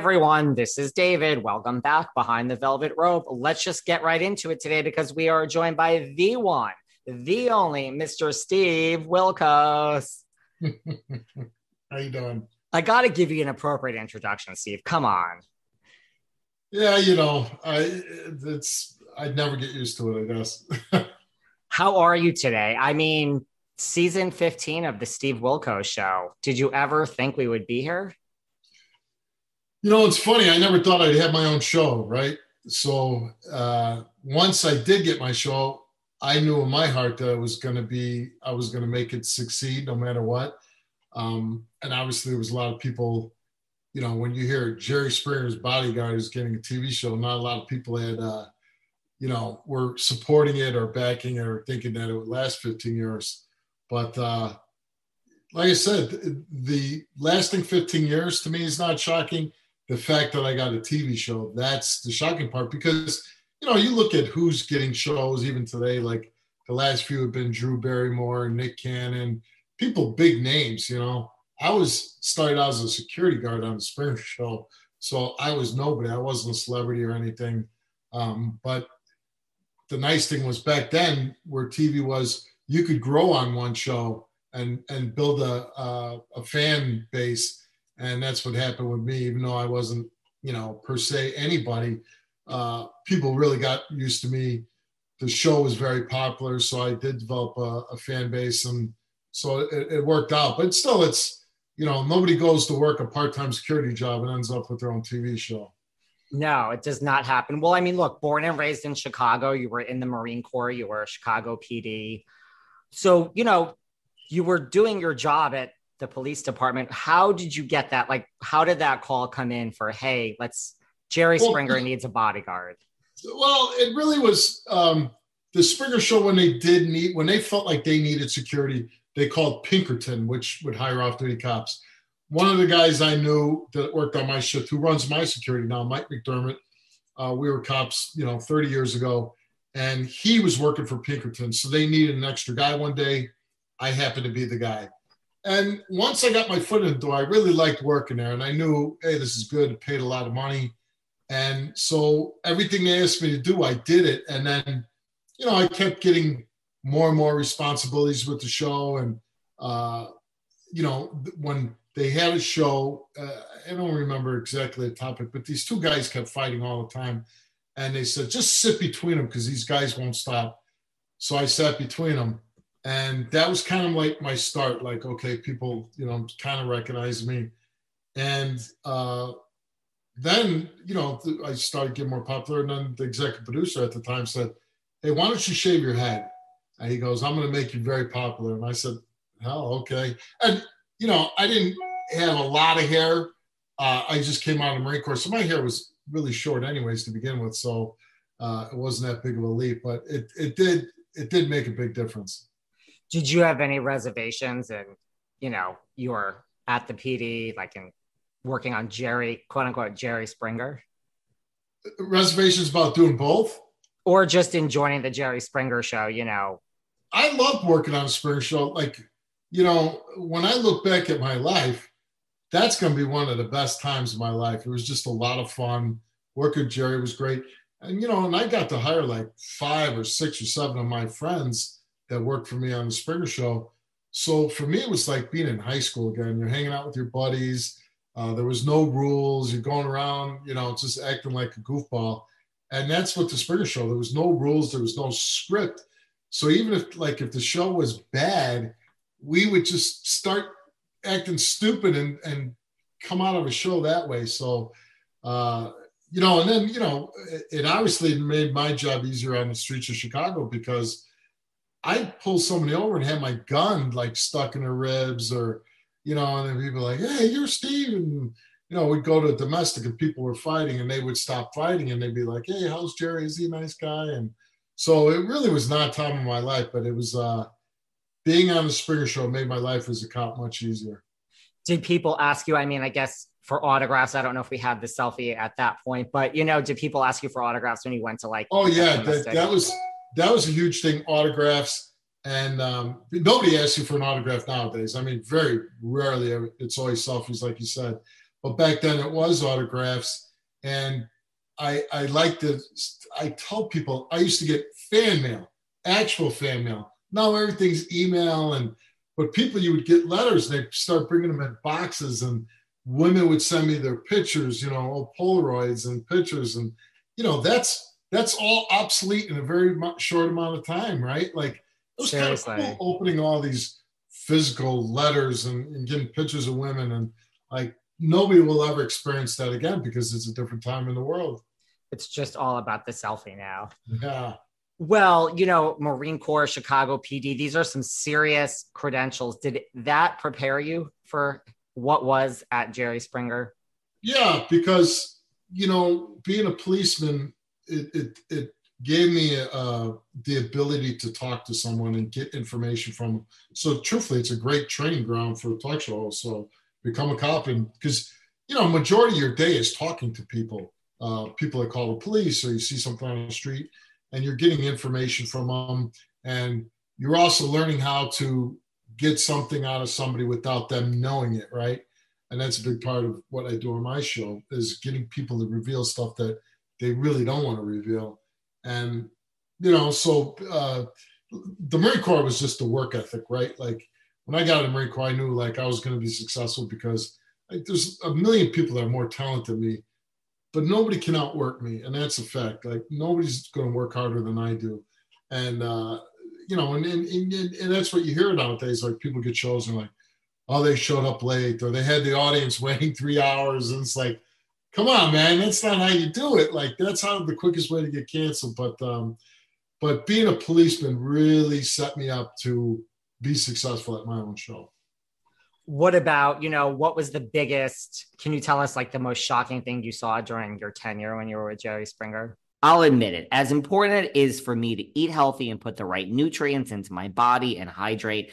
Everyone, this is David. Welcome back behind the velvet rope. Let's just get right into it today because we are joined by the one, the only Mr. Steve Wilkos. How you doing? I got to give you an appropriate introduction, Steve. Come on. Yeah, you know, I it's I'd never get used to it, I guess. How are you today? I mean, season 15 of the Steve Wilkos show. Did you ever think we would be here? You know, it's funny. I never thought I'd have my own show, right? So uh, once I did get my show, I knew in my heart that it was going to be, I was going to make it succeed no matter what. Um, and obviously, there was a lot of people, you know, when you hear Jerry Springer's bodyguard is getting a TV show, not a lot of people had, uh, you know, were supporting it or backing it or thinking that it would last 15 years. But uh, like I said, the lasting 15 years to me is not shocking the fact that I got a TV show, that's the shocking part because, you know, you look at who's getting shows even today, like the last few have been Drew Barrymore, Nick Cannon, people, big names, you know. I was started out as a security guard on the Springer show. So I was nobody. I wasn't a celebrity or anything. Um, but the nice thing was back then where TV was, you could grow on one show and and build a, a, a fan base and that's what happened with me. Even though I wasn't, you know, per se anybody, uh, people really got used to me. The show was very popular, so I did develop a, a fan base, and so it, it, worked out. But still, it's you know, nobody goes to work a part-time security job and ends up with their own TV show. No, it does not happen. Well, I mean, look, born and raised in Chicago, you were in the Marine Corps, you were a Chicago PD. So, you know, you were doing your job at the police department. How did you get that? Like, how did that call come in for, hey, let's, Jerry well, Springer needs a bodyguard? Well, it really was um, the Springer show when they did need, when they felt like they needed security, they called Pinkerton, which would hire off duty cops. One of the guys I knew that worked on my shift, who runs my security now, Mike McDermott, uh, we were cops, you know, 30 years ago, and he was working for Pinkerton. So they needed an extra guy one day. I happened to be the guy. And once I got my foot in the door, I really liked working there. And I knew, hey, this is good. It paid a lot of money. And so everything they asked me to do, I did it. And then, you know, I kept getting more and more responsibilities with the show. And, uh, you know, when they had a show, uh, I don't remember exactly the topic, but these two guys kept fighting all the time. And they said, just sit between them because these guys won't stop. So I sat between them and that was kind of like my start like okay people you know kind of recognize me. And uh, then you know i started getting more popular and then the executive producer at the time said hey why don't you shave your head? And he goes i'm going to make you very popular. And i said hell okay. And you know i didn't have a lot of hair. Uh, i just came out of the marine corps so my hair was really short anyways to begin with so uh, it wasn't that big of a leap but it, it did it did make a big difference did you have any reservations and you know you were at the pd like in working on jerry quote unquote jerry springer reservations about doing both, or just enjoying the Jerry Springer show. You know, I love working on a Springer show. Like, you know, when I look back at my life, that's going to be one of the best times of my life. It was just a lot of fun. Working with Jerry was great. And, you know, and I got to hire like five or six or seven of my friends that worked for me on the Springer show. So for me, it was like being in high school again. You're hanging out with your buddies. Uh, there was no rules. You're going around, you know, just acting like a goofball. And that's what the Springer show. There was no rules. There was no script. So even if like if the show was bad, we would just start acting stupid and and come out of a show that way. So uh, you know, and then you know, it, it obviously made my job easier on the streets of Chicago because I'd pull somebody over and have my gun like stuck in their ribs or you know, and then people like, hey, you're Steve. And, you know, we'd go to a domestic and people were fighting and they would stop fighting and they'd be like, hey, how's Jerry? Is he a nice guy? And so it really was not time of my life, but it was uh, being on the Springer Show made my life as a cop much easier. Did people ask you? I mean, I guess for autographs, I don't know if we had the selfie at that point, but you know, did people ask you for autographs when you went to like? Oh yeah, that, that was that was a huge thing. Autographs and um, nobody asks you for an autograph nowadays. I mean, very rarely. It's always selfies, like you said. But back then, it was autographs, and I I like to. I tell people I used to get fan mail, actual fan mail. Now everything's email, and but people you would get letters. They start bringing them in boxes, and women would send me their pictures, you know, Polaroids and pictures, and you know that's that's all obsolete in a very short amount of time, right? Like it was Seriously. kind of cool opening all these physical letters and, and getting pictures of women and like nobody will ever experience that again because it's a different time in the world. It's just all about the selfie now. Yeah. Well, you know, Marine Corps, Chicago PD, these are some serious credentials. Did that prepare you for what was at Jerry Springer? Yeah, because, you know, being a policeman, it, it, it gave me uh, the ability to talk to someone and get information from them. So truthfully, it's a great training ground for a talk show. So become a cop and because you know majority of your day is talking to people, uh, people that call the police or you see something on the street, and you're getting information from them, and you're also learning how to get something out of somebody without them knowing it, right? And that's a big part of what I do on my show is getting people to reveal stuff that they really don't want to reveal and you know, so uh, the Marine Corps was just a work ethic, right? Like when I got in the Marine Corps, I knew like I was going to be successful because like, there's a million people that are more talented than me, but nobody can outwork me, and that's a fact. Like nobody's going to work harder than I do, and uh, you know, and, and and, and that's what you hear nowadays. Like people get shows and like, oh, they showed up late, or they had the audience waiting three hours, and it's like, come on, man, that's not how you do it. Like that's how the quickest way to get canceled. But um, but being a policeman really set me up to be successful at my own show. What about, you know, what was the biggest, can you tell us like the most shocking thing you saw during your tenure when you were with Jerry Springer? I'll admit it. As important it is for me to eat healthy and put the right nutrients into my body and hydrate,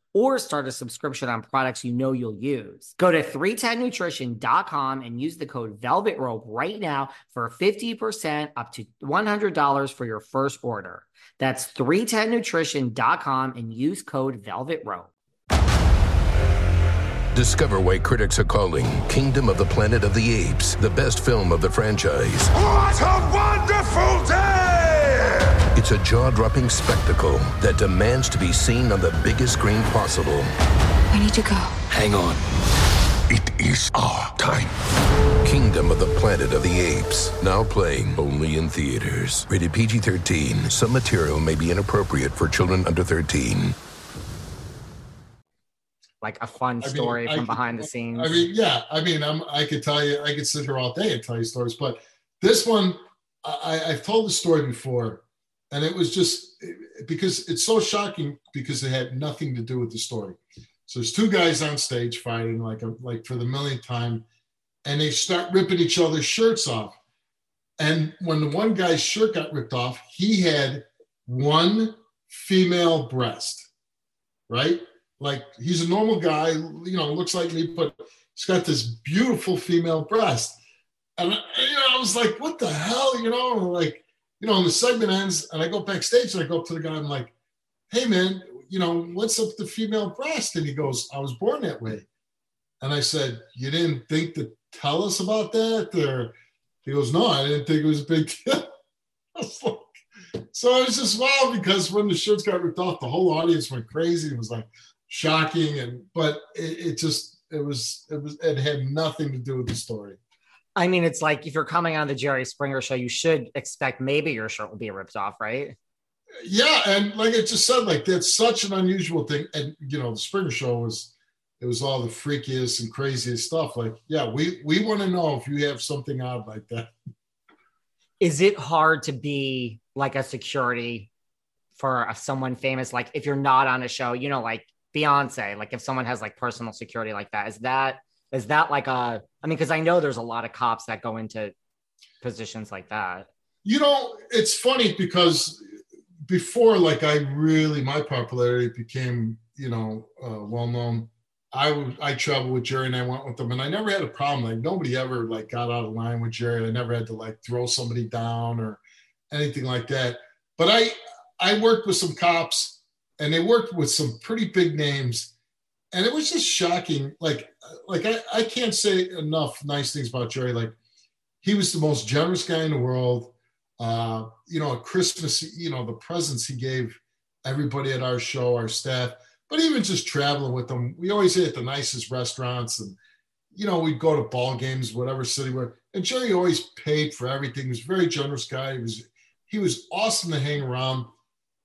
or start a subscription on products you know you'll use. Go to 310nutrition.com and use the code Velvet Rope right now for 50% up to $100 for your first order. That's 310nutrition.com and use code Velvet Rope. Discover why critics are calling Kingdom of the Planet of the Apes the best film of the franchise. What a wonderful day! It's a jaw dropping spectacle that demands to be seen on the biggest screen possible. I need to go. Hang on. It is our time. Kingdom of the Planet of the Apes, now playing only in theaters. Rated PG 13. Some material may be inappropriate for children under 13. Like a fun I mean, story I from could- behind the scenes. I mean, yeah. I mean, I'm. I could tell you. I could sit here all day and tell you stories, but this one, I, I've told the story before, and it was just because it's so shocking because it had nothing to do with the story. So there's two guys on stage fighting like a like for the millionth time, and they start ripping each other's shirts off. And when the one guy's shirt got ripped off, he had one female breast, right? Like he's a normal guy, you know, looks like me, but he's got this beautiful female breast. And you know, I was like, what the hell? You know, like, you know, and the segment ends, and I go backstage and I go up to the guy, I'm like, hey man, you know, what's up with the female breast? And he goes, I was born that way. And I said, You didn't think to tell us about that? Or he goes, No, I didn't think it was a big deal. So it was just wild because when the shirts got ripped off, the whole audience went crazy. It was like shocking, and but it, it just it was it was it had nothing to do with the story. I mean, it's like if you're coming on the Jerry Springer show, you should expect maybe your shirt will be ripped off, right? Yeah, and like I just said, like that's such an unusual thing. And you know, the Springer Show was it was all the freakiest and craziest stuff. Like, yeah, we we want to know if you have something odd like that. Is it hard to be like a security for a- someone famous? Like if you're not on a show, you know, like Beyonce, like if someone has like personal security like that, is that is that like a I mean, because I know there's a lot of cops that go into positions like that. You know, it's funny because before, like, I really my popularity became, you know, uh, well known. I I traveled with Jerry and I went with them, and I never had a problem. Like nobody ever like got out of line with Jerry. I never had to like throw somebody down or anything like that. But I I worked with some cops, and they worked with some pretty big names, and it was just shocking. Like like I, I can't say enough nice things about Jerry. Like he was the most generous guy in the world. Uh, you know, at Christmas, you know, the presents he gave everybody at our show, our staff, but even just traveling with them, we always ate at the nicest restaurants and, you know, we'd go to ball games, whatever city we're, and Jerry always paid for everything. He was a very generous guy. He was, he was awesome to hang around.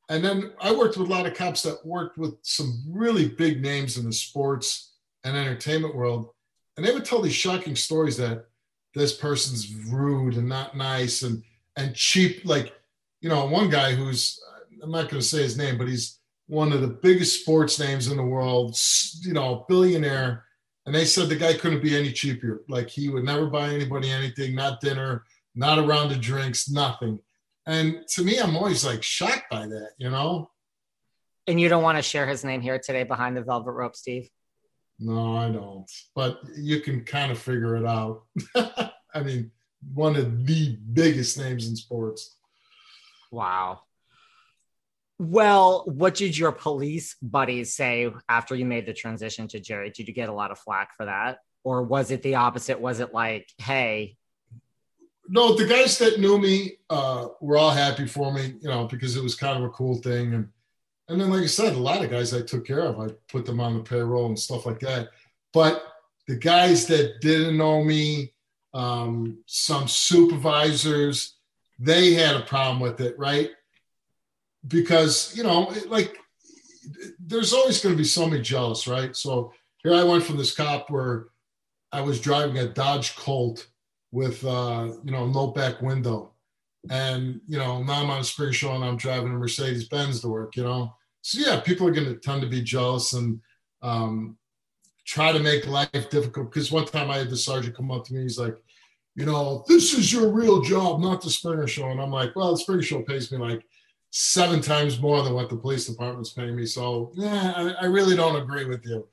And then I worked with a lot of cops that worked with some really big names in the sports and entertainment world. And they would tell these shocking stories that this person's rude and not nice and and cheap. Like, you know, one guy who's I'm not going to say his name, but he's one of the biggest sports names in the world. You know, billionaire. And they said the guy couldn't be any cheaper. Like he would never buy anybody anything, not dinner, not a round of drinks, nothing. And to me, I'm always like shocked by that. You know? And you don't want to share his name here today behind the velvet rope, Steve. No, I don't. But you can kind of figure it out. I mean, one of the biggest names in sports. Wow. Well, what did your police buddies say after you made the transition to Jerry? Did you get a lot of flack for that? Or was it the opposite? Was it like, hey, No, the guys that knew me uh, were all happy for me, you know, because it was kind of a cool thing. And and then, like I said, a lot of guys I took care of. I put them on the payroll and stuff like that. But the guys that didn't know me, um, some supervisors, they had a problem with it, right? Because you know, it- like, there's always going to be somebody jealous, right? So here I went from this cop where I was driving a Dodge Colt with uh, you know no back window, and you know now I'm on a spring show and I'm driving a Mercedes Benz to work. You know, so yeah, people are going to tend to be jealous and um, try to make life difficult. Because one time I had the sergeant come up to me, he's like, you know, this is your real job, not the Springer Show. And I'm like, well, the Springer Show pays me like seven times more than what the police department's paying me. So yeah, I, I really don't agree with you.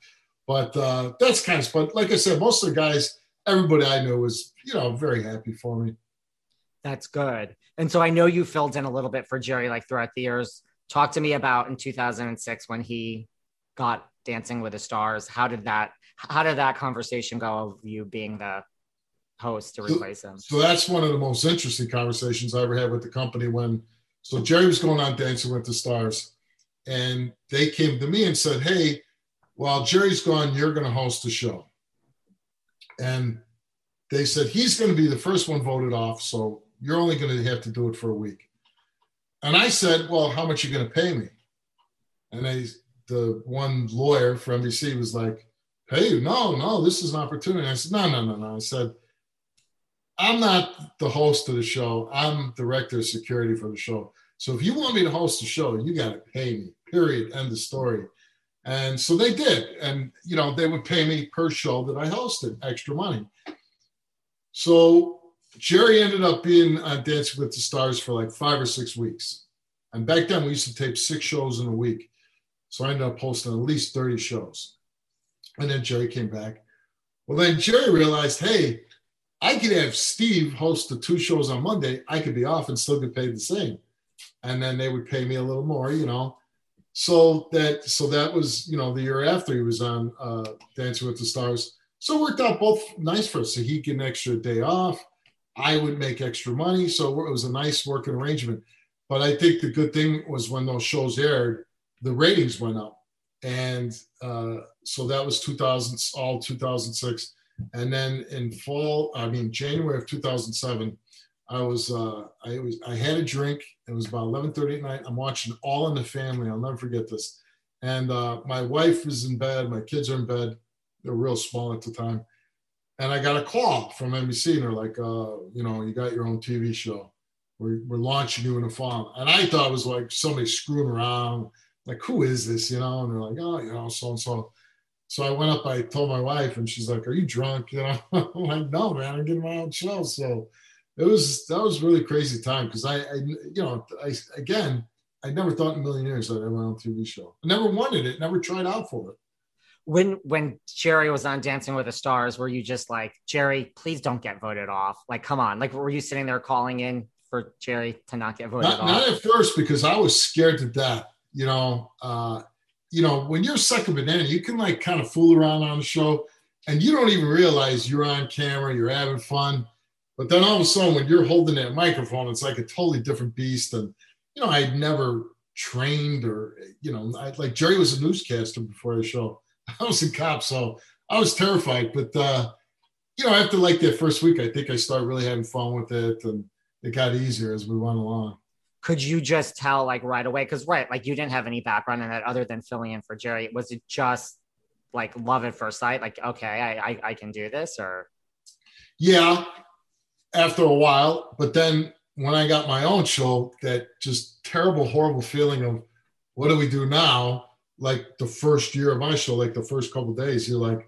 But uh, that's kind of, but like I said, most of the guys, everybody I knew was, you know, very happy for me. That's good? And so I know you filled in a little bit for Jerry like throughout the years. Talk to me about in 2006 when he got Dancing with the Stars. How did that how did that conversation go of you being the host to So- replace him? So that's one of the most interesting conversations I ever had with the company when, so Jerry was going on Dancing with the Stars, and they came to me and said, "Hey, while Jerry's gone, you're going to host the show." And they said he's going to be the first one voted off, so you're only going to have to do it for a week. And I said, well, how much are you going to pay me? And they, the one lawyer for NBC was like, pay you? No, no, this is an opportunity. I said, no, no, no, no. I said, I'm not the host of the show. I'm director of security for the show. So if you want me to host the show, you got to pay me. Period. End of story. And so they did. And, you know, they would pay me per show that I hosted extra money. So Jerry ended up being on Dancing with the Stars for like five or six weeks. And back then we used to tape six shows in a week. So I ended up hosting at least 30 shows. And then Jerry came back. Well, then Jerry realized, hey, I could have Steve host the two shows on Monday. I could be off and still get paid the same. And then they would pay me a little more, you know. So that so that was, you know, the year after he was on uh, Dancing with the Stars. So it worked out both nice for us. So he get an extra day off. I would make extra money. So it was a nice working arrangement. But I think the good thing was when those shows aired, the ratings went up. And uh, so that was 2000, all 2006. And then in fall, I mean, January of 2007, I was, uh, I was, I had a drink. It was about 11:30 at night. I'm watching All in the Family. I'll never forget this. And uh, my wife was in bed. My kids are in bed. They're real small at the time. And I got a call from NBC, and they're like, uh, you know, you got your own TV show. We're, we're launching you in the fall. And I thought it was like somebody screwing around. Like, who is this? You know? And they're like, oh, you know, so and so. So I went up, I told my wife, and she's like, Are you drunk? You know, I'm like, No, man, I'm getting my own show. So it was that was really crazy time because I, I, you know, I again, I never thought in a million years I'd have my own TV show. I never wanted it, never tried out for it. When when Jerry was on Dancing with the Stars, were you just like, Jerry, please don't get voted off? Like, come on. Like, were you sitting there calling in for Jerry to not get voted not, off? Not at first because I was scared to death. You know, uh, you know, when you're second banana, you can like kind of fool around on the show and you don't even realize you're on camera, you're having fun. But then all of a sudden, when you're holding that microphone, it's like a totally different beast. And, you know, I'd never trained or, you know, I, like Jerry was a newscaster before the show. I was a cop, so I was terrified. But, uh, you know, after like that first week, I think I started really having fun with it and it got easier as we went along could you just tell like right away? Because right, like you didn't have any background in that other than filling in for Jerry. Was it just like love at first sight? Like, okay, I, I, I can do this, or yeah, after a while. But then when I got my own show, that just terrible, horrible feeling of what do we do now? Like the first year of my show, like the first couple days, you're like,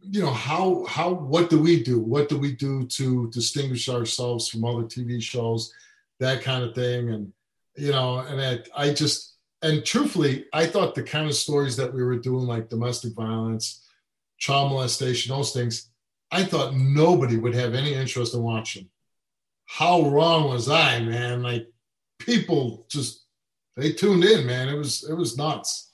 you know, how how what do we do? What do we do to distinguish ourselves from other TV shows? that kind of thing. And, you know, and I, I just, and truthfully, I thought the kind of stories that we were doing, like domestic violence, child molestation, those things, I thought nobody would have any interest in watching. How wrong was I, man? Like people just they tuned in, man. It was it was nuts.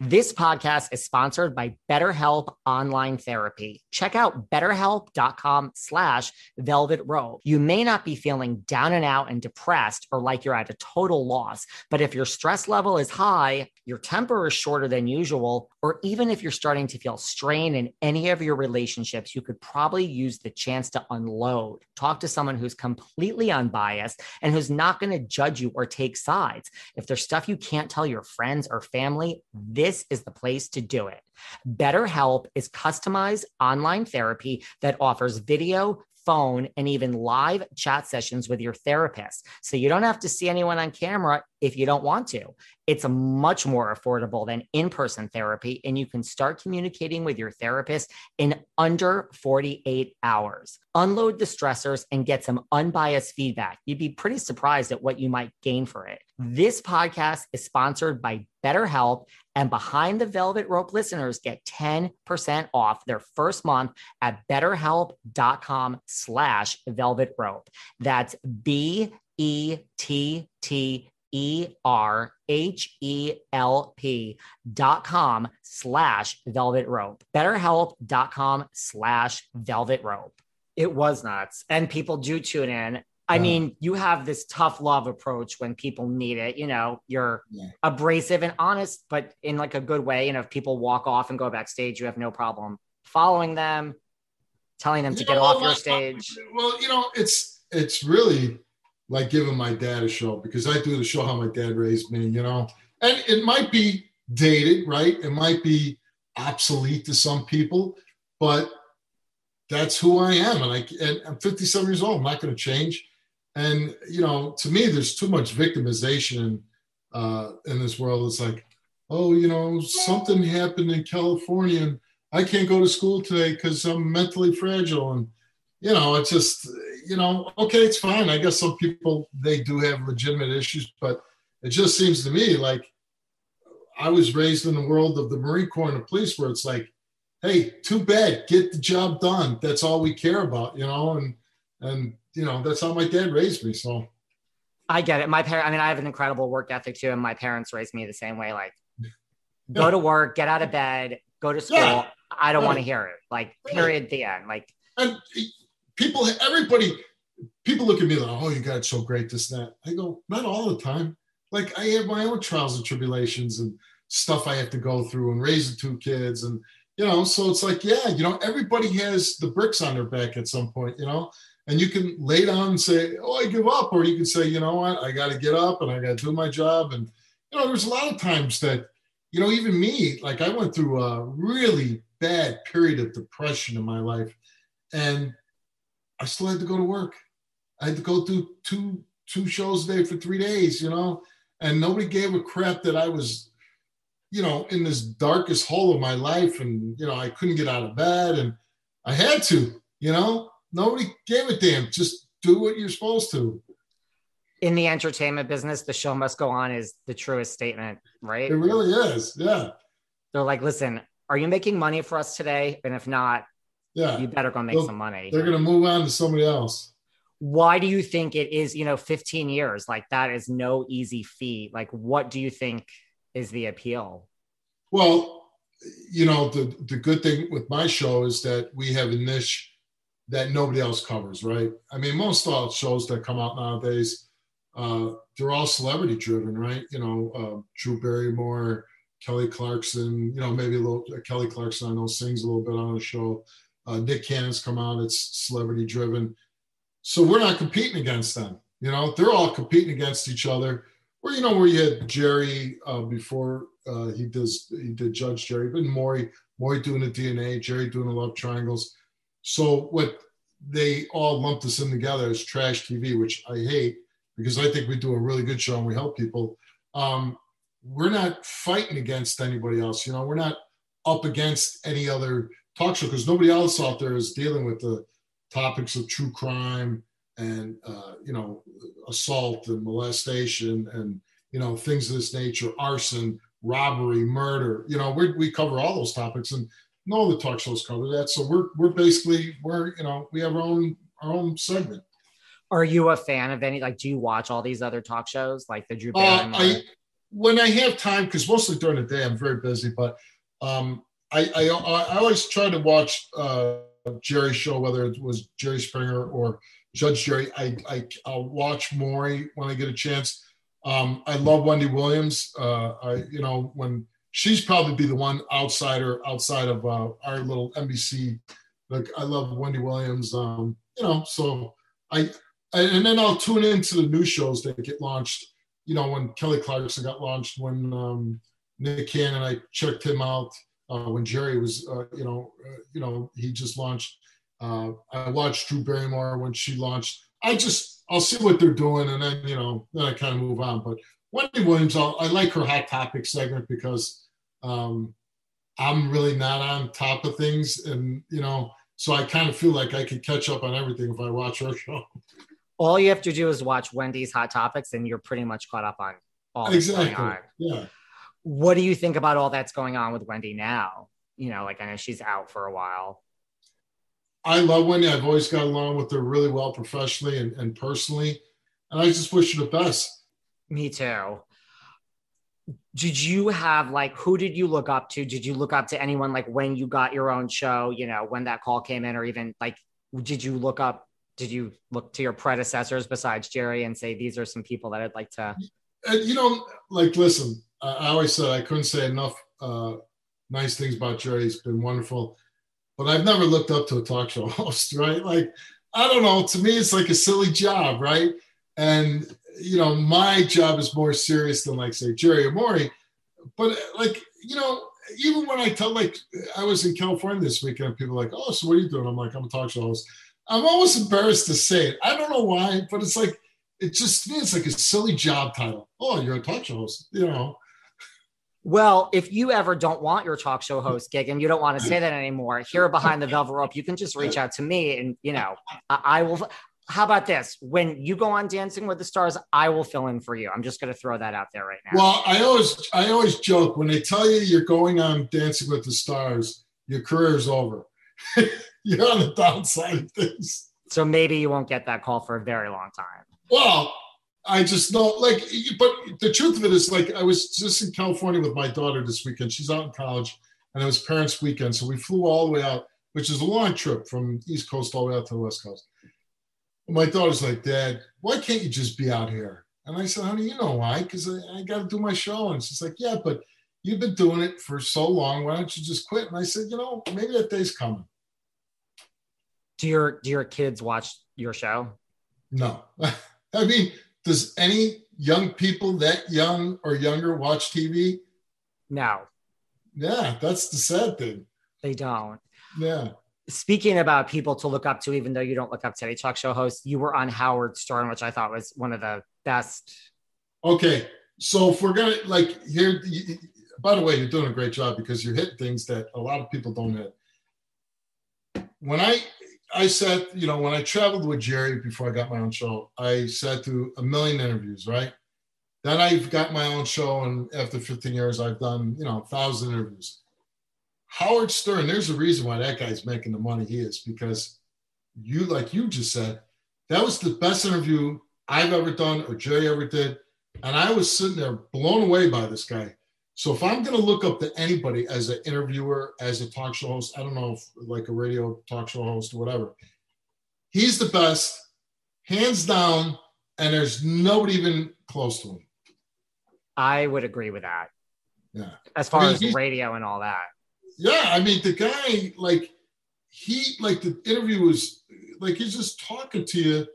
This podcast is sponsored by BetterHelp Online Therapy. Check out betterhelp.com slash velvet rope. You may not be feeling down and out and depressed or like you're at a total loss, but if your stress level is high, your temper is shorter than usual, or even if you're starting to feel strain in any of your relationships, you could probably use the chance to unload. Talk to someone who's completely unbiased and who's not going to judge you or take sides. If there's stuff you can't tell your friends or family, this this is the place to do it. BetterHelp is customized online therapy that offers video, phone, and even live chat sessions with your therapist. So you don't have to see anyone on camera if you don't want to. It's much more affordable than in person therapy, and you can start communicating with your therapist in under 48 hours. Unload the stressors and get some unbiased feedback. You'd be pretty surprised at what you might gain for it. This podcast is sponsored by BetterHelp, and Behind the Velvet Rope listeners get 10% off their first month at betterhelp.com slash velvet rope. That's B E T T E R H E L P dot com slash velvet rope. BetterHelp.com slash velvet rope. It was nuts. And people do tune in. I uh-huh. mean, you have this tough love approach when people need it. You know, you're yeah. abrasive and honest, but in like a good way. You know, if people walk off and go backstage, you have no problem following them, telling them to You get know, off well, your stage. Well, you know, it's it's really like giving my dad a show because I do the show how my dad raised me, you know. And it might be dated, right? It might be obsolete to some people, but that's who I am. And I and I'm 57 years old. I'm not going to change. And you know, to me, there's too much victimization uh, in this world. It's like, oh, you know, something happened in California, and I can't go to school today because I'm mentally fragile. And you know, it's just, you know, okay, it's fine. I guess some people they do have legitimate issues, but it just seems to me like I was raised in the world of the Marine Corps and the police, where it's like, hey, too bad, get the job done. That's all we care about, you know, and and you know, that's how my dad raised me. So I get it. My parents, I mean, I have an incredible work ethic too, and my parents raised me the same way. Like, go to work, get out of bed, go to school. Yeah. I don't want to hear it. Like, period. The end. Like, and people, everybody, people look at me like, oh, you got it so great, this, that. I go, not all the time. Like I have my own trials and tribulations and stuff I have to go through and raise the two kids. And, you know, so it's like, yeah, you know, everybody has the bricks on their back at some point, you know, and you can lay down and say, oh, I give up. Or you can say, you know what, I got to get up and I got to do my job. And, you know, there's a lot of times that, you know, even me, like I went through a really bad period of depression in my life. And I still had to go to work. I had to go do two two shows a day for three days, you know, and nobody gave a crap that I was, you know, in this darkest hole of my life, and you know, I couldn't get out of bed, and I had to, you know, nobody gave a damn. Just do what you're supposed to. in the entertainment business, the show must go on is the truest statement, right? It really is, yeah, They're like, listen, are you making money for us today? And if not, yeah. you better go make Well, some money. They're gonna move on to somebody else. Why do you think it is, you know, 15 years? Like, that is no easy feat. Like, what do you think is the appeal? Well, you know, the the good thing with my show is that we have a niche that nobody else covers, right? I mean, most all shows that come out nowadays, uh, they're all celebrity driven, right? You know, uh, Drew Barrymore, Kelly Clarkson, you know, maybe a little uh, Kelly Clarkson, I know sings a little bit on the show. Uh, Nick Cannon's come out, it's celebrity driven. So we're not competing against them. You know, they're all competing against each other. Where you know where you had Jerry uh, before uh, he does he did Judge Jerry, but Maury Maury doing the DNA, Jerry doing the love triangles. So what they all lumped us in together as trash TV, which I hate because I think we do a really good show and we help people. Um, we're not fighting against anybody else. You know, we're not up against any other talk show because nobody else out there is dealing with the topics of true crime and uh, you know assault and molestation and you know things of this nature, arson, robbery, murder. You know, we we cover all those topics and no other talk shows cover that. So we're we're basically we're you know we have our own our own segment. Are you a fan of any, like, do you watch all these other talk shows? Like the Drew Uh, Barrymore? I when I have time, because mostly during the day I'm very busy, but um, I, I I always try to watch uh, Jerry's show, whether it was Jerry Springer or Judge Jerry. I, I I'll watch Maury when I get a chance. Um, I love Wendy Williams. Uh, I you know when she's probably be the one outsider outside of uh, our little NBC. Like I love Wendy Williams. Um, you know, so I and then I'll tune into the new shows that get launched you know, when Kelly Clarkson got launched, when um, Nick Cannon, I checked him out. Uh, when Jerry was, uh, you know, uh, you know, he just launched. Uh, I watched Drew Barrymore when she launched. I just, I'll see what they're doing, and then you know, then I kind of move on. But Wendy Williams, I'll, I like her hot topic segment because um, I'm really not on top of things, and you know, so I kind of feel like I could catch up on everything if I watch her show. all you have to do is watch Wendy's Hot Topics and you're pretty much caught up on all that's going exactly. Yeah. What do you think about all that's going on with Wendy now? You know, like I know she's out for a while. I love Wendy. I've always got along with her really well professionally and, and personally. And I just wish her the best. Me too. Did you have like who did you look up to? Did you look up to anyone like when you got your own show, you know, when that call came in, or even like did you look up, did you look to your predecessors besides Jerry and say these are some people that I'd like to you know, like, listen, I always said I couldn't say enough uh, nice things about Jerry. He's been wonderful. but I've never looked up to a talk show host, right? Like, I don't know. To me, it's like a silly job, right? And you know, my job is more serious than like say Jerry or Maury. But like, you know, even when I tell like I was in California this weekend, people are like, oh, so what are you doing? I'm like, I'm a talk show host. I'm almost embarrassed to say it. I don't know why, but it's like it just feels like a silly job title. Oh, you're a talk show host, you know. Well, if you ever don't want your talk show host gig and you don't want to say that anymore, here behind the velvet rope, you can just reach out to me and you know, I, I will how about this? When you go on Dancing with the Stars, I will fill in for you. I'm just going to throw that out there right now. Well, I always I always joke when they tell you you're going on Dancing with the Stars, your career is over. you're on the downside of things. So maybe you won't get that call for a very long time. Well, I just know, like, but the truth of it is, like, I was just in California with my daughter this weekend. She's out in college, and it was parents' weekend, so we flew all the way out, which is a long trip from East Coast all the way out to the West Coast my daughter's like, Dad, why can't you just be out here? And I said, honey, you know why? Because I, I got to do my show. And she's like, yeah, but you've been doing it for so long. Why don't you just quit? And I said, you know, maybe that day's coming. Do your do your kids watch your show? No. I mean, does any young people that young or younger watch TV? No. Yeah, that's the sad thing. They don't. Yeah speaking about people to look up to, even though you don't look up to any talk show hosts, you were on Howard Stern, which I thought was one of the best. Okay. So if we're going to like here, by the way, you're doing a great job because you hit things that a lot of people don't hit. When I, I said, you know, when I traveled with Jerry before I got my own show, I said to a million interviews, right? Then I've got my own show, and after 15 years, I've done, you know, a thousand interviews. Howard Stern, there's a reason why that guy's making the money he is because you, like you just said, that was the best interview I've ever done or Jerry ever did. And I was sitting there blown away by this guy. So if I'm going to look up to anybody as an interviewer, as a talk show host, I don't know if like a radio talk show host or whatever, he's the best, hands down, and there's nobody even close to him. I would agree with that. Yeah. As far I mean, as radio and all that yeah, I mean, the guy, like, he, like, the interview was like he's just talking to you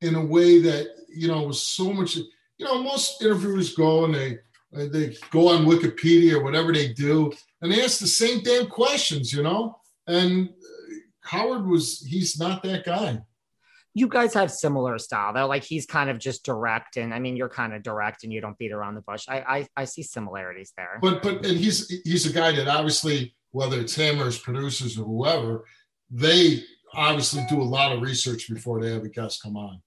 in a way that, you know, was so much, you know, most interviewers go and they, they go on Wikipedia or whatever they do, and they ask the same damn questions, you know? And uh, Howard was, he's not that guy. You guys have similar style though like he's kind of just direct and i mean you're kind of direct and you don't beat around the bush. I i, I see similarities there. But but and he's he's a guy that obviously whether it's him or his producers or whoever, they obviously do a lot of research before they have a guest come on.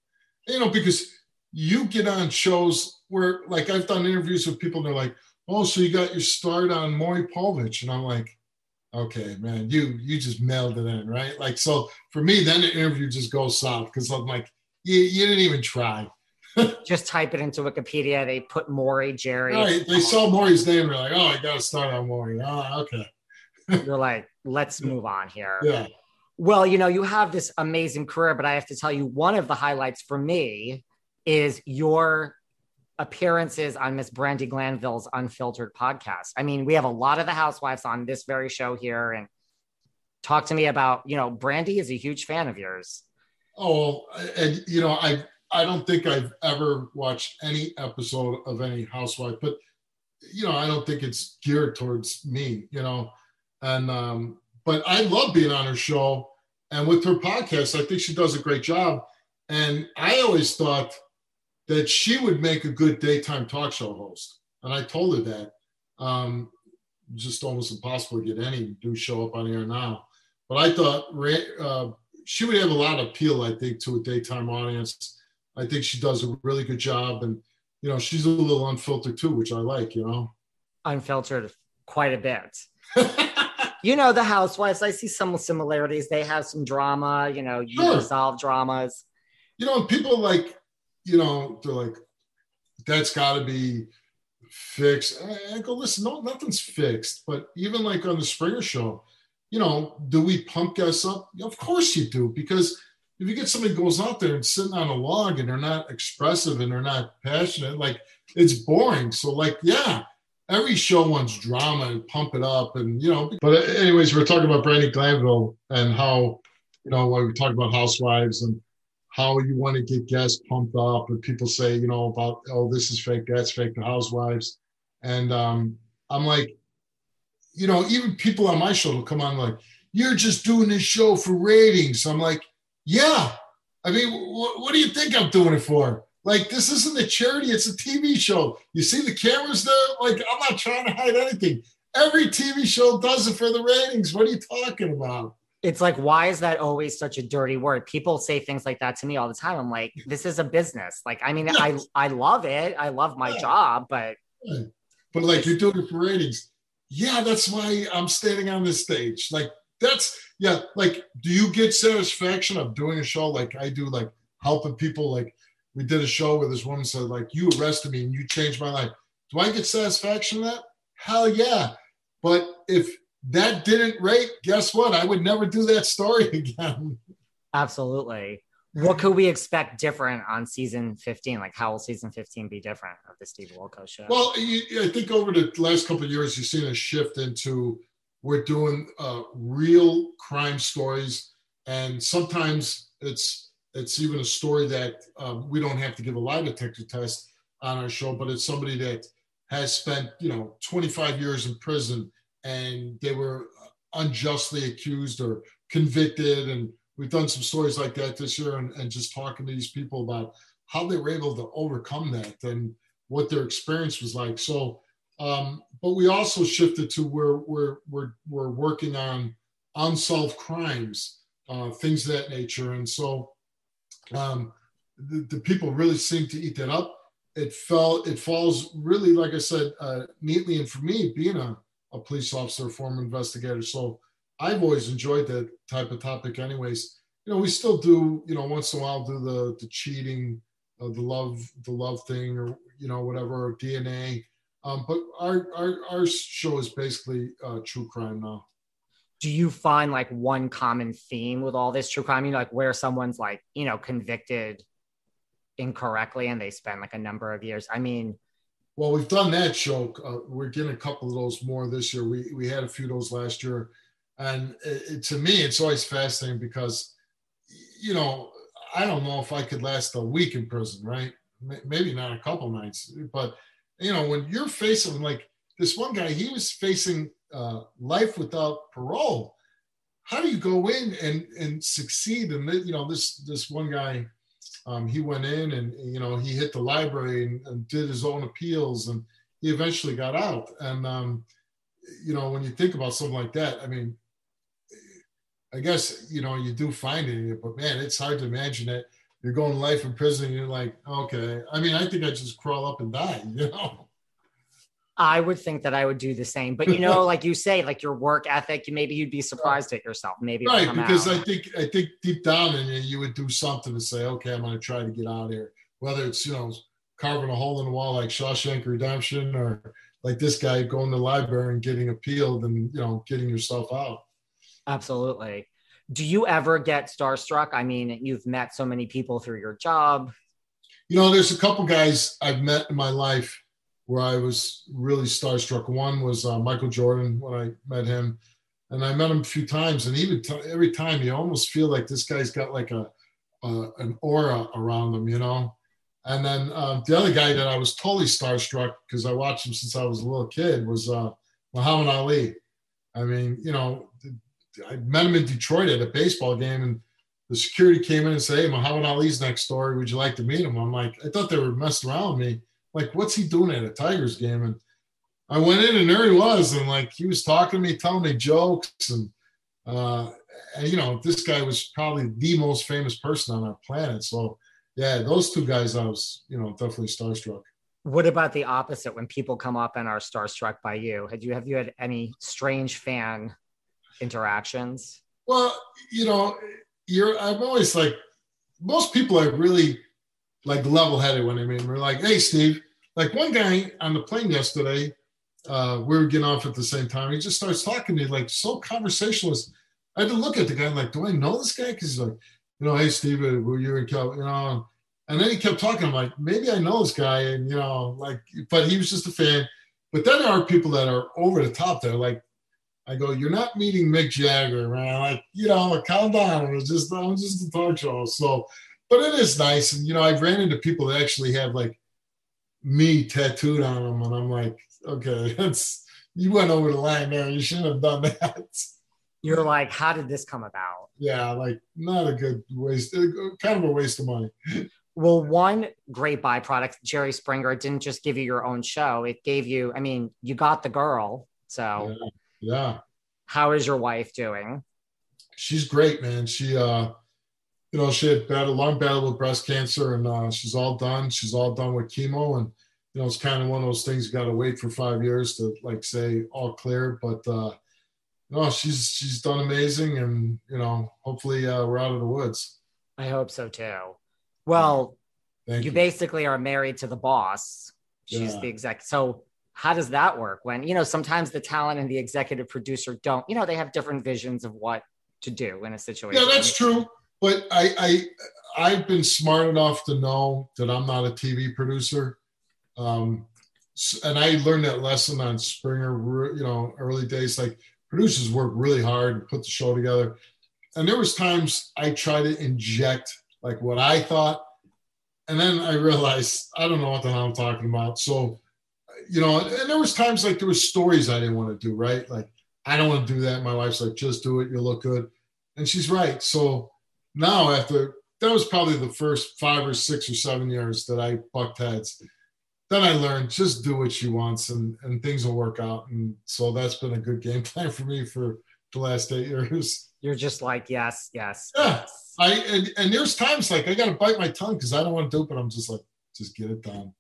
You know, because you get on shows where, like, I've done interviews with people, and they're like, "Oh, so you got your start on Maury Povich," and I'm like, "Okay, man, you you just mailed it in, right?" Like, so for me, then the interview just goes south because I'm like, you, you didn't even try. just type it into Wikipedia. They put Maury, Jerry. Right. They saw Maury's name. They're like, oh, I got to start on Maury. Oh, okay you're like, let's move on here. Yeah. Well, you know, you have this amazing career, but I have to tell you, one of the highlights for me is your appearances on Miss Brandi Glanville's Unfiltered podcast. I mean, we have a lot of the housewives on this very show here, and talk to me about, you know, Brandy is a huge fan of yours. Oh, and you know, I I don't think I've ever watched any episode of any housewife, but you know, I don't think it's geared towards me. You know, and um, but I love being on her show and with her podcast. I think she does a great job. And I always thought that she would make a good daytime talk show host. And I told her that. Um, just almost impossible to get any do show up on air now. But I thought uh, she would have a lot of appeal, I think, to a daytime audience. I think she does a really good job. And, you know, she's a little unfiltered too, which I like, you know. Unfiltered quite a bit. you know the housewives i see some similarities. They have some drama you know you sure. resolve dramas. You know people like you know they're like that's got to be fixed. I go listen no nothing's fixed. But even like on the springer show you know do we pump guests up? Of course you do because if you get somebody goes out there and sitting on a log and they're not expressive and they're not passionate like it's boring. So like yeah every show wants drama and pump it up, and you know. But anyways, we're talking about Brandi Glanville and how you know we talk about housewives and how you want to get guests pumped up, and people say you know about oh this is fake, that's fake, the housewives, and um, I'm like, you know, even people on my show will come on like, you're just doing this show for ratings. I'm like, yeah. I mean, wh- what do you think I'm doing it for? Like, this isn't a charity, it's a TV show. You see the cameras there? Like, I'm not trying to hide anything. Every TV show does it for the ratings. What are you talking about? It's like, why is that always such a dirty word? People say things like that to me all the time. I'm like, this is a business. Like, I mean, Yes. I I love it. I love my Yeah. job, but But like, you're doing it for ratings. Yeah, that's why I'm standing on this stage. Like, that's, yeah, like, do you get satisfaction of doing a show like I do, like helping people? Like, we did a show where this woman said, like, you arrested me and you changed my life. Do I get satisfaction in that? Hell yeah. But if that didn't rate, guess what? I would never do that story again. absolutely. What could we expect different on season 15? Like, how will season 15 be different of the Steve Wilkos show? Well, you, I think over the last couple of years, you've seen a shift into we're doing uh, real crime stories, and sometimes it's it's even a story that um, we don't have to give a lie detector test on our show, but it's somebody that has spent you know 25 years in prison and they were unjustly accused or convicted, and we've done some stories like that this year, and, and just talking to these people about how they were able to overcome that and what their experience was like. So, um, but we also shifted to where we're we're we're working on unsolved crimes, uh, things of that nature, and so um, the, the people really seem to eat that up. It fell it falls really, like I said, uh, neatly. And for me, being a, a police officer, former investigator, so I've always enjoyed that type of topic. Anyways, you know, we still do, you know, once in a while do the the cheating, uh, the love, the love thing, or you know, whatever, DNA. Um, but our, our our show is basically uh, true crime now. Do you find like one common theme with all this true crime? You know, like where someone's like, you know, convicted incorrectly and they spend like a number of years. I mean, Well, we've done that show. Uh, we're getting a couple of those more this year. We we had a few of those last year, and it, it- to me, it's always fascinating because, you know, I don't know if I could last a week in prison, right? M- Maybe not a couple nights, but you know, when you're facing like this one guy, he was facing uh, life without parole. How do you go in and and succeed? And you know, this this one guy um, he went in and you know he hit the library and, and did his own appeals and he eventually got out and um, you know when you think about something like that i mean i guess you know you do find it but man it's hard to imagine that you're going life in prison and you're like okay i mean i think i just crawl up and die you know I would think that I would do the same. But you know, like you say, like your work ethic, maybe you'd be surprised at yourself. Maybe right because out. i think i think deep down in you you would do something to say okay i'm going to try to get out of here whether it's you know carving a hole in the wall like shawshank redemption or like this guy going to the library and getting appealed and you know getting yourself out Absolutely. Do you ever get starstruck? I mean, you've met so many people through your job. you know there's a couple guys i've met in my life where i was really starstruck one was uh, michael jordan when i met him and i met him a few times and even t- every time you almost feel like this guy's got like a, a an aura around him you know and then um, the other guy that i was totally starstruck because i watched him since i was a little kid was uh, muhammad ali i mean you know i met him in detroit at a baseball game and the security came in and said, Hey, Muhammad Ali's next door. Would you like to meet him? I'm like, I thought they were messing around with me. Like, what's he doing at a Tigers game? And I went in and there he was. And like, he was talking to me, telling me jokes. And, uh, and you know, this guy was probably the most famous person on our planet. So, yeah, those two guys, I was, you know, definitely starstruck. What about the opposite when people come up and are starstruck by you? Had you have you had any strange fan interactions? Well, you know, you're I'm always like most people are really like level headed when I mean we're like, hey Steve, like one guy on the plane yesterday, uh, we were getting off at the same time. He just starts talking to me like so conversationalist. I had to look at the guy like, do I know this guy? Because he's like, you know, hey Steve, uh, were you in Cal, you know? And then he kept talking. I'm like, maybe I know this guy, and you know, like, but he was just a fan. But then there are people that are over the top. They're like, I go, you're not meeting Mick Jagger, man. Like, you know, calm down. It was just, I was just a talk show. So, but it is nice. And, you know, I've ran into people that actually have like me tattooed on them. And I'm like, okay, that's, you went over the line there. You shouldn't have done that. You're like, how did this come about? Yeah, like not a good waste, kind of a waste of money. Well, one great byproduct, Jerry Springer didn't just give you your own show. It gave you, I mean, you got the girl. So yeah. yeah. How is your wife doing? She's great, man. She uh you know, she had a long battle with breast cancer and uh, she's all done. She's all done with chemo. And, you know, it's kind of one of those things you got to wait for five years to like say all clear. But, uh, no, she's, she's done amazing. And, you know, hopefully uh, we're out of the woods. I hope so too. Well, you, you, basically are married to the boss. She's yeah. the exec. So how does that work when, you know, sometimes the talent and the executive producer don't, you know, they have different visions of what to do in a situation. Yeah, that's true but I, I I've been smart enough to know that I'm not a TV producer. Um, and I learned that lesson on Springer, you know, early days. Like producers work really hard and put the show together. And there was times I try to inject like what I thought, and then I realized I don't know what the hell I'm talking about. So, you know, and there was times like there was stories I didn't want to do. Right, like I don't want to do that. My wife's like, just do it. You look good, and she's right. So now after that was probably the first five or six or seven years that I bucked heads. Then I learned just do what she wants and, and things will work out. And so that's been a good game plan for me for the last eight years. You're just like, yes, yes. Yeah. Yes. I and, and there's times like I gotta bite my tongue because I don't want to do it, but I'm just like, just get it done.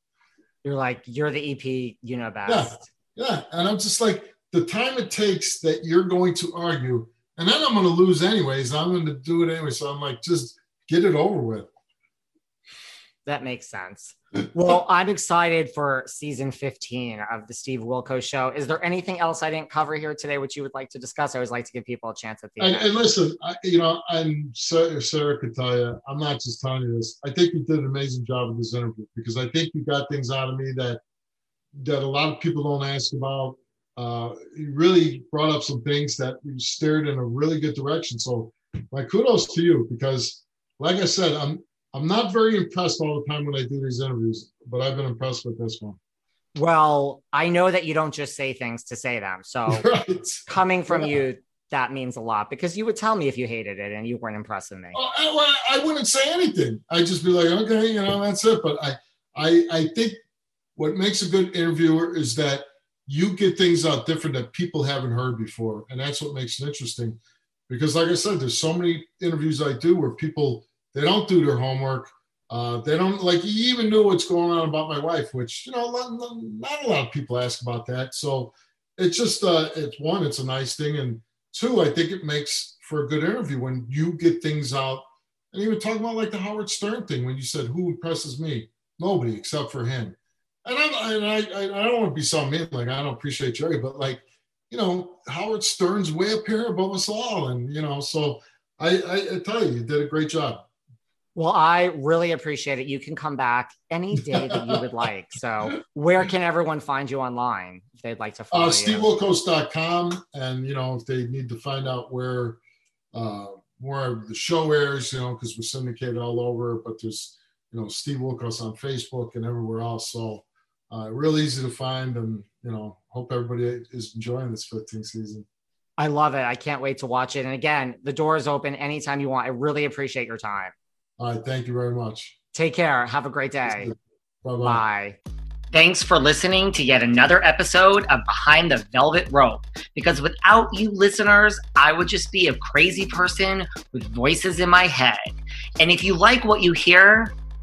You're like, you're the EP, you know best. Yeah. Yeah. And I'm just like, the time it takes that you're going to argue and then I'm going to lose anyways. I'm going to do it anyway. So I'm like, just get it over with. That makes sense. Well, I'm excited for season 15 of the Steve Wilkos show. Is there anything else I didn't cover here today, which you would like to discuss? I always like to give people a chance at the and, end. And listen, I, you know, and Sarah, Sarah could tell you, I'm not just telling you this. I think you did an amazing job with this interview because I think you got things out of me that that a lot of people don't ask about uh, he really brought up some things that we steered in a really good direction. So my kudos to you because, like I said, I'm I'm not very impressed all the time when I do these interviews, but I've been impressed with this one. Well, I know that you don't just say things to say them. So right. coming from yeah. you, that means a lot because you would tell me if you hated it and you weren't impressed with me. Well, I, I wouldn't say anything. I'd just be like, okay, you know, that's it. But I, I, I think what makes a good interviewer is that you get things out different that people haven't heard before. And that's what makes it interesting. Because like I said, there's so many interviews I do where people they don't do their homework. Uh, they don't like you even knew what's going on about my wife, which you know not, not a lot of people ask about that. So it's just uh, it's one, it's a nice thing, and two, I think it makes for a good interview when you get things out. And even talking about like the Howard Stern thing when you said who impresses me, nobody except for him and, i and I, I, I don't want to be so mean, like I don't appreciate Jerry, but like, you know, Howard Stern's way up here above us all, and you know, so I, I, I tell you, you did a great job. Well, I really appreciate it. You can come back any day that you would like. So, where can everyone find you online if they'd like to follow uh, SteveWilkos.com. And, you know, if they need to find out where, uh, where the show airs, you know, because we're syndicated all over, but there's, you know, Steve Wilkos on Facebook and everywhere else. So, uh, real easy to find, and you know, hope everybody is enjoying this 15th season. I love it. I can't wait to watch it. And again, the door is open anytime you want. I really appreciate your time. All right. Thank you very much. Take care. Have a great day. Bye-bye. Bye. Thanks for listening to yet another episode of Behind the Velvet Rope. Because without you listeners, I would just be a crazy person with voices in my head. And if you like what you hear,